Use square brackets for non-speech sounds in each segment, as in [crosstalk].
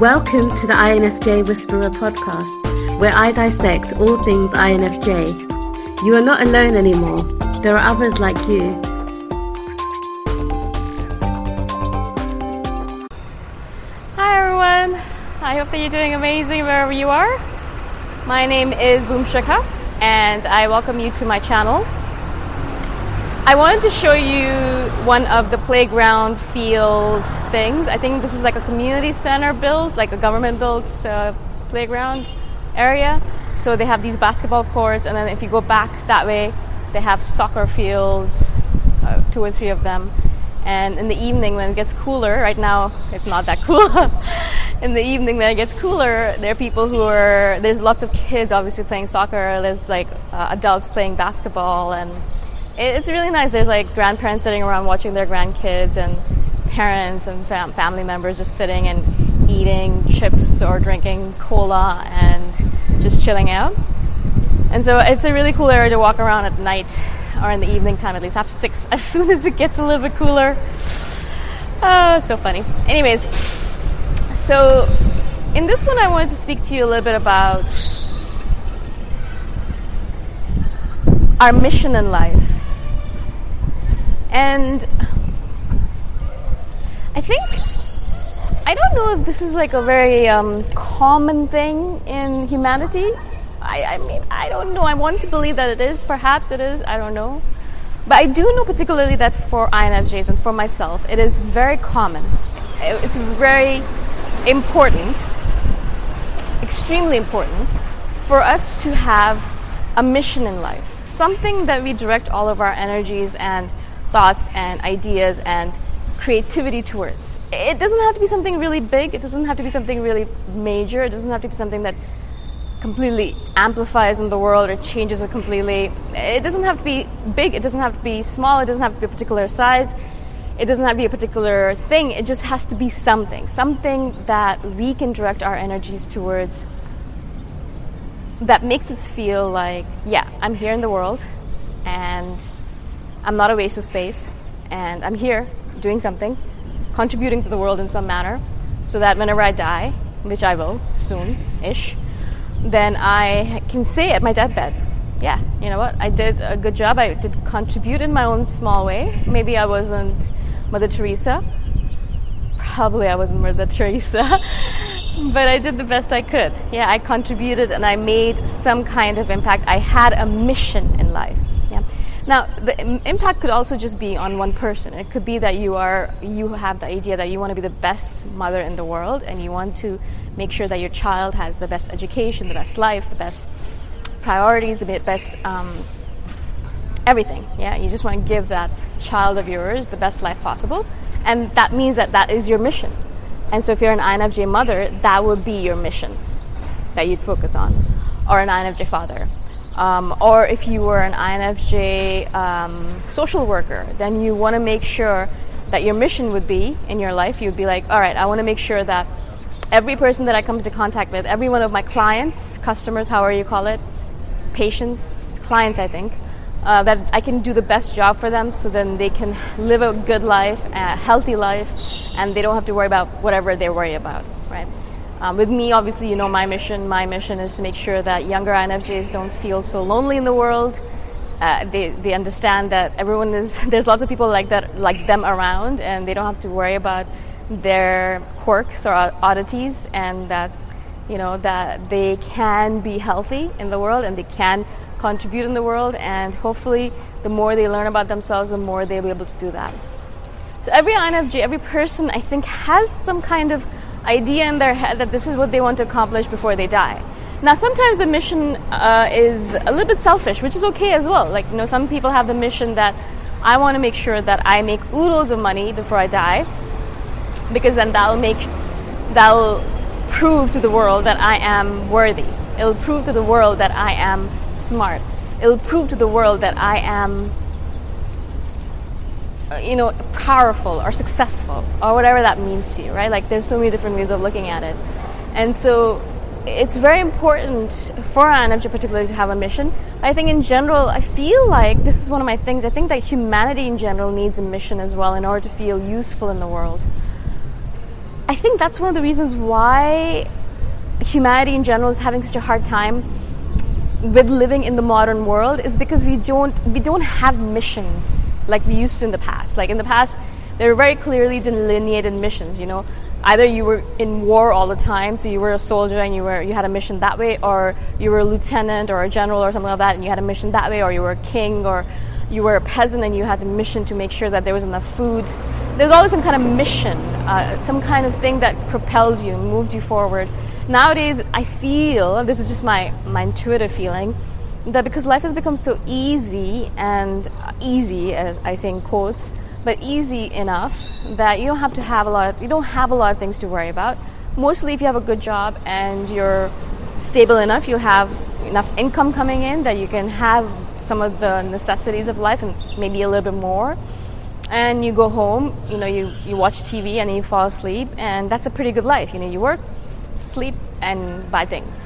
Welcome to the INFJ Whisperer podcast, where I dissect all things INFJ. You are not alone anymore, there are others like you. Hi everyone! I hope that you're doing amazing wherever you are. My name is Boom Shikha and I welcome you to my channel. I wanted to show you one of the playground field things. I think this is like a community center built, like a government built uh, playground area. So they have these basketball courts, and then if you go back that way, they have soccer fields, uh, two or three of them. And in the evening, when it gets cooler, right now it's not that [laughs] cool. in the evening, when it gets cooler, there are people who are there's lots of kids obviously playing soccer. There's like uh, adults playing basketball, and it's really nice. There's like grandparents sitting around watching their grandkids, and parents and fam- family members just sitting and eating chips or drinking cola and just chilling out. And so it's a really cool area to walk around at night or in the evening time, at least after six, [laughs] as soon as it gets a little bit cooler. Oh, so funny. Anyways, so in this one, I wanted to speak to you a little bit about our mission in life. And I think I don't know if this is like a very um, common thing in humanity. I, I mean, I don't know. I want to believe that it is. Perhaps it is. I don't know. But I do know particularly that for INFJs and for myself, it is very common. It's very important, extremely important, for us to have a mission in life. Something that we direct all of our energies and thoughts and ideas and creativity towards. It doesn't have to be something really big, it doesn't have to be something really major, it doesn't have to be something that completely amplifies in the world or changes it completely. It doesn't have to be big, it doesn't have to be small, it doesn't have to be a particular size, it doesn't have to be a particular thing, it just has to be something. Something that we can direct our energies towards that makes us feel like, yeah, I'm here in the world and I'm not a waste of space and I'm here doing something, contributing to the world in some manner, so that whenever I die, which I will soon ish, then I can say at my deathbed, yeah, you know what, I did a good job, I did contribute in my own small way. Maybe I wasn't Mother Teresa, probably I wasn't Mother [laughs] Teresa. but I did the best I could. Yeah, I contributed and I made some kind of impact. I had a mission in life. Yeah. Now, the impact could also just be on one person. It could be that you are you have the idea that you want to be the best mother in the world and you want to make sure that your child has the best education, the best life, the best priorities, the best um, everything. Yeah, you just want to give that child of yours the best life possible, and that means that that is your mission. And so, if you're an INFJ mother, that would be your mission that you'd focus on, or an INFJ father. Um, or if you were an INFJ um, social worker, then you want to make sure that your mission would be in your life, you would be like, all right, I want to make sure that every person that I come into contact with, every one of my clients, customers, however you call it, patients, clients, I think, uh, that I can do the best job for them so then they can live a good life, a healthy life, and they don't have to worry about whatever they worry about, right? Um, with me, obviously, you know my mission. My mission is to make sure that younger INFJs don't feel so lonely in the world. Uh, they, they understand that everyone is [laughs] there's lots of people like that like them around, and they don't have to worry about their quirks or oddities, and that you know that they can be healthy in the world and they can contribute in the world, and hopefully, the more they learn about themselves, the more they'll be able to do that. So every INFJ, every person, I think, has some kind of idea in their head that this is what they want to accomplish before they die. Now, sometimes the mission uh, is a little bit selfish, which is okay as well. Like, you know, some people have the mission that I want to make sure that I make oodles of money before I die, because then that'll make that'll prove to the world that I am worthy. It'll prove to the world that I am smart. It'll prove to the world that I am Uh, you know, powerful or successful or whatever that means to you, right? Like there's so many different ways of looking at it. And so it's very important for INFJ particularly to have a mission. I think in general, I feel like this is one of my things. I think that humanity in general needs a mission as well in order to feel useful in the world. I think that's one of the reasons why humanity in general is having such a hard time with living in the modern world is because we don't we don't have missions like we used to in the past. Like in the past, there were very clearly delineated missions. You know, either you were in war all the time, so you were a soldier and you were you had a mission that way, or you were a lieutenant or a general or something like that, and you had a mission that way, or you were a king or you were a peasant and you had a mission to make sure that there was enough food. There's always some kind of mission, uh, some kind of thing that propelled you, moved you forward. Nowadays I feel this is just my my intuitive feeling that because life has become so easy and easy as I say in quotes but easy enough that you don't have to have a lot of, you don't have a lot of things to worry about. Mostly if you have a good job and you're stable enough you have enough income coming in that you can have some of the necessities of life and maybe a little bit more and you go home you know you, you watch tv and you fall asleep and that's a pretty good life you know you work sleep and buy things.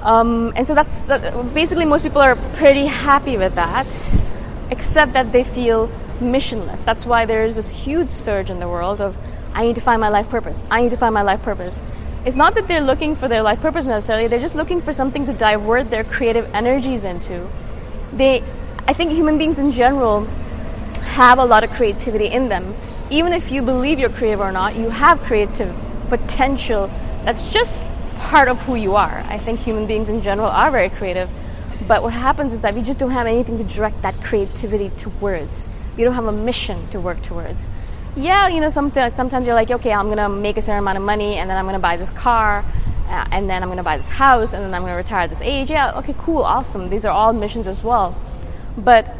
Um, and so that's that, basically most people are pretty happy with that, except that they feel missionless. That's why there's this huge surge in the world of I need to find my life purpose. I need to find my life purpose. It's not that they're looking for their life purpose necessarily. They're just looking for something to divert their creative energies into. They, I think, human beings in general have a lot of creativity in them even if you believe you're creative or not, you have creative potential that's just part of who you are. I think human beings in general are very creative, but what happens is that we just don't have anything to direct that creativity towards. We don't have a mission to work towards. Yeah, you know, sometimes you're like, okay, I'm gonna make a certain amount of money and then I'm gonna buy this car uh, and then I'm gonna buy this house and then I'm gonna retire at this age. Yeah, okay, cool, awesome. These are all missions as well. But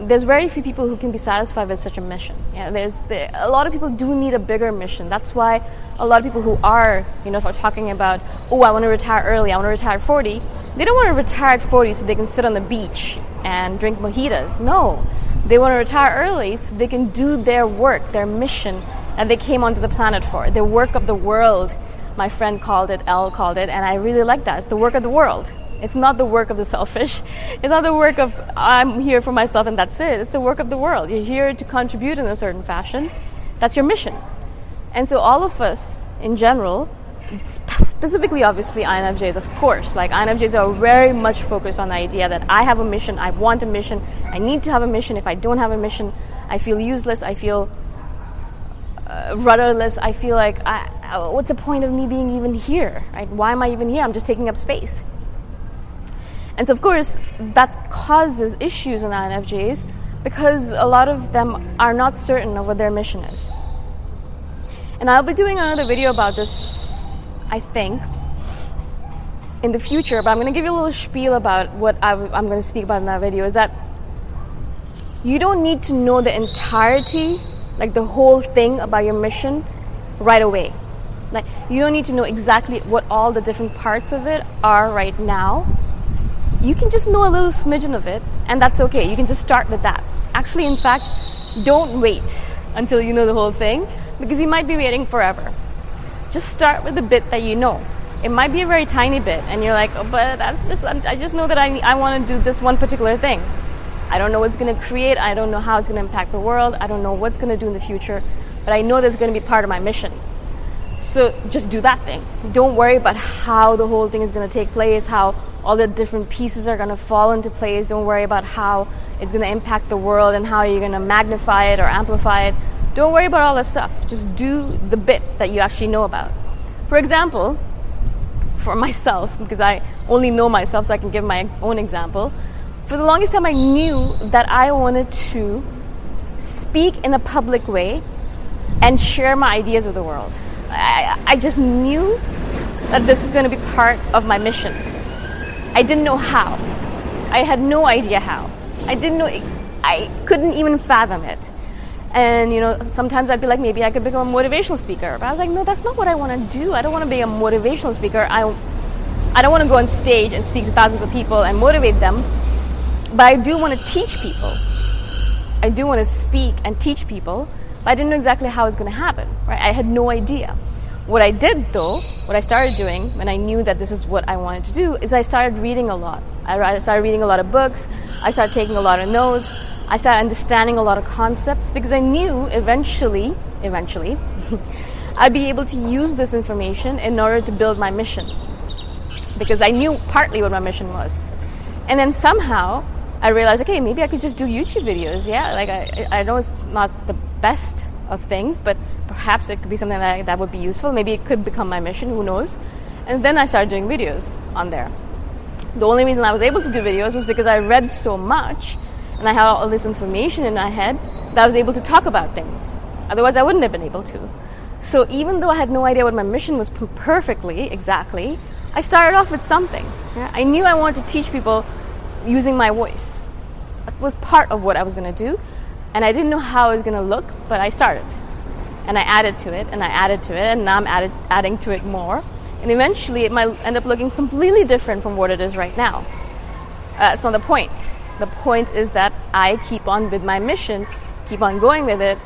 there's very few people who can be satisfied with such a mission. Yeah, there's there, a lot of people do need a bigger mission. That's why a lot of people who are, you know, talking about, oh, I want to retire early, I want to retire at 40. They don't want to retire at 40 so they can sit on the beach and drink mojitos. No, they want to retire early so they can do their work, their mission that they came onto the planet for, the work of the world. My friend called it, Elle called it, and I really like that. It's the work of the world. It's not the work of the selfish. It's not the work of I'm here for myself and that's it. It's the work of the world. You're here to contribute in a certain fashion. That's your mission. And so all of us in general, specifically obviously INFJs, of course, like INFJs are very much focused on the idea that I have a mission, I want a mission, I need to have a mission. If I don't have a mission, I feel useless, I feel uh, rudderless, I feel like, I, what's the point of me being even here? Right? Why am I even here? I'm just taking up space. And so, of course, that causes issues in INFJs because a lot of them are not certain of what their mission is. And I'll be doing another video about this, I think, in the future, but I'm going to give you a little spiel about what I'm going to speak about in that video is that you don't need to know the entirety, like the whole thing about your mission right away. Like, you don't need to know exactly what all the different parts of it are right now you can just know a little smidgen of it, and that's okay. You can just start with that. Actually, in fact, don't wait until you know the whole thing because you might be waiting forever. Just start with the bit that you know. It might be a very tiny bit, and you're like, oh, but that's just, I just know that I, I want to do this one particular thing. I don't know what's going to create, I don't know how it's going to impact the world, I don't know what's going to do in the future, but I know that's going to be part of my mission. So just do that thing. Don't worry about how the whole thing is going to take place, how all the different pieces are going to fall into place. Don't worry about how it's going to impact the world and how you're going to magnify it or amplify it. Don't worry about all that stuff. Just do the bit that you actually know about. For example, for myself, because I only know myself, so I can give my own example. For the longest time, I knew that I wanted to speak in a public way and share my ideas with the world. I, I just knew that this was going to be part of my mission. I didn't know how. I had no idea how. I didn't know, I couldn't even fathom it. And, you know, sometimes I'd be like, maybe I could become a motivational speaker. But I was like, no, that's not what I want to do. I don't want to be a motivational speaker. I, I don't want to go on stage and speak to thousands of people and motivate them. But I do want to teach people. I do want to speak and teach people. But I didn't know exactly how it's going to happen, right? I had no idea. What I did though, what I started doing when I knew that this is what I wanted to do, is I started reading a lot. I started reading a lot of books, I started taking a lot of notes, I started understanding a lot of concepts because I knew eventually, eventually, [laughs] I'd be able to use this information in order to build my mission. Because I knew partly what my mission was. And then somehow I realized, okay, maybe I could just do YouTube videos. Yeah, like I, I know it's not the best of things, but perhaps it could be something that, that would be useful. Maybe it could become my mission, who knows? And then I started doing videos on there. The only reason I was able to do videos was because I read so much and I had all this information in my head that I was able to talk about things. Otherwise, I wouldn't have been able to. So even though I had no idea what my mission was perfectly, exactly, I started off with something. Yeah? I knew I wanted to teach people using my voice. That was part of what I was going to do. And I didn't know how it was going to look, but I started. And I added to it, and I added to it, and now I'm added, adding to it more. And eventually, it might end up looking completely different from what it is right now. Uh, that's not the point. The point is that I keep on with my mission, keep on going with it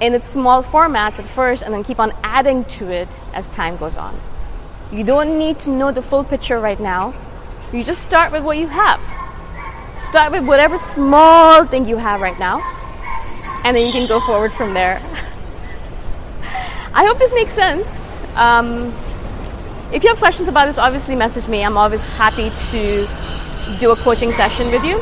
in its small formats at first, and then keep on adding to it as time goes on. You don't need to know the full picture right now. You just start with what you have. Start with whatever small thing you have right now, and then you can go forward from there. [laughs] I hope this makes sense. Um, if you have questions about this, obviously message me. I'm always happy to do a coaching session with you.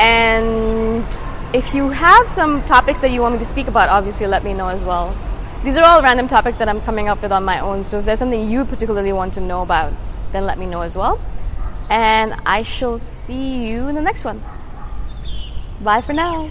And if you have some topics that you want me to speak about, obviously let me know as well. These are all random topics that I'm coming up with on my own, so if there's something you particularly want to know about, then let me know as well. And I shall see you in the next one. Bye for now.